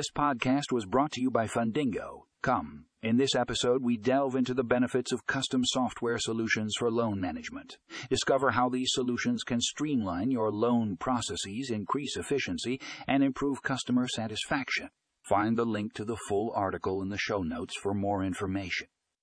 This podcast was brought to you by Fundingo. Come, in this episode, we delve into the benefits of custom software solutions for loan management. Discover how these solutions can streamline your loan processes, increase efficiency, and improve customer satisfaction. Find the link to the full article in the show notes for more information.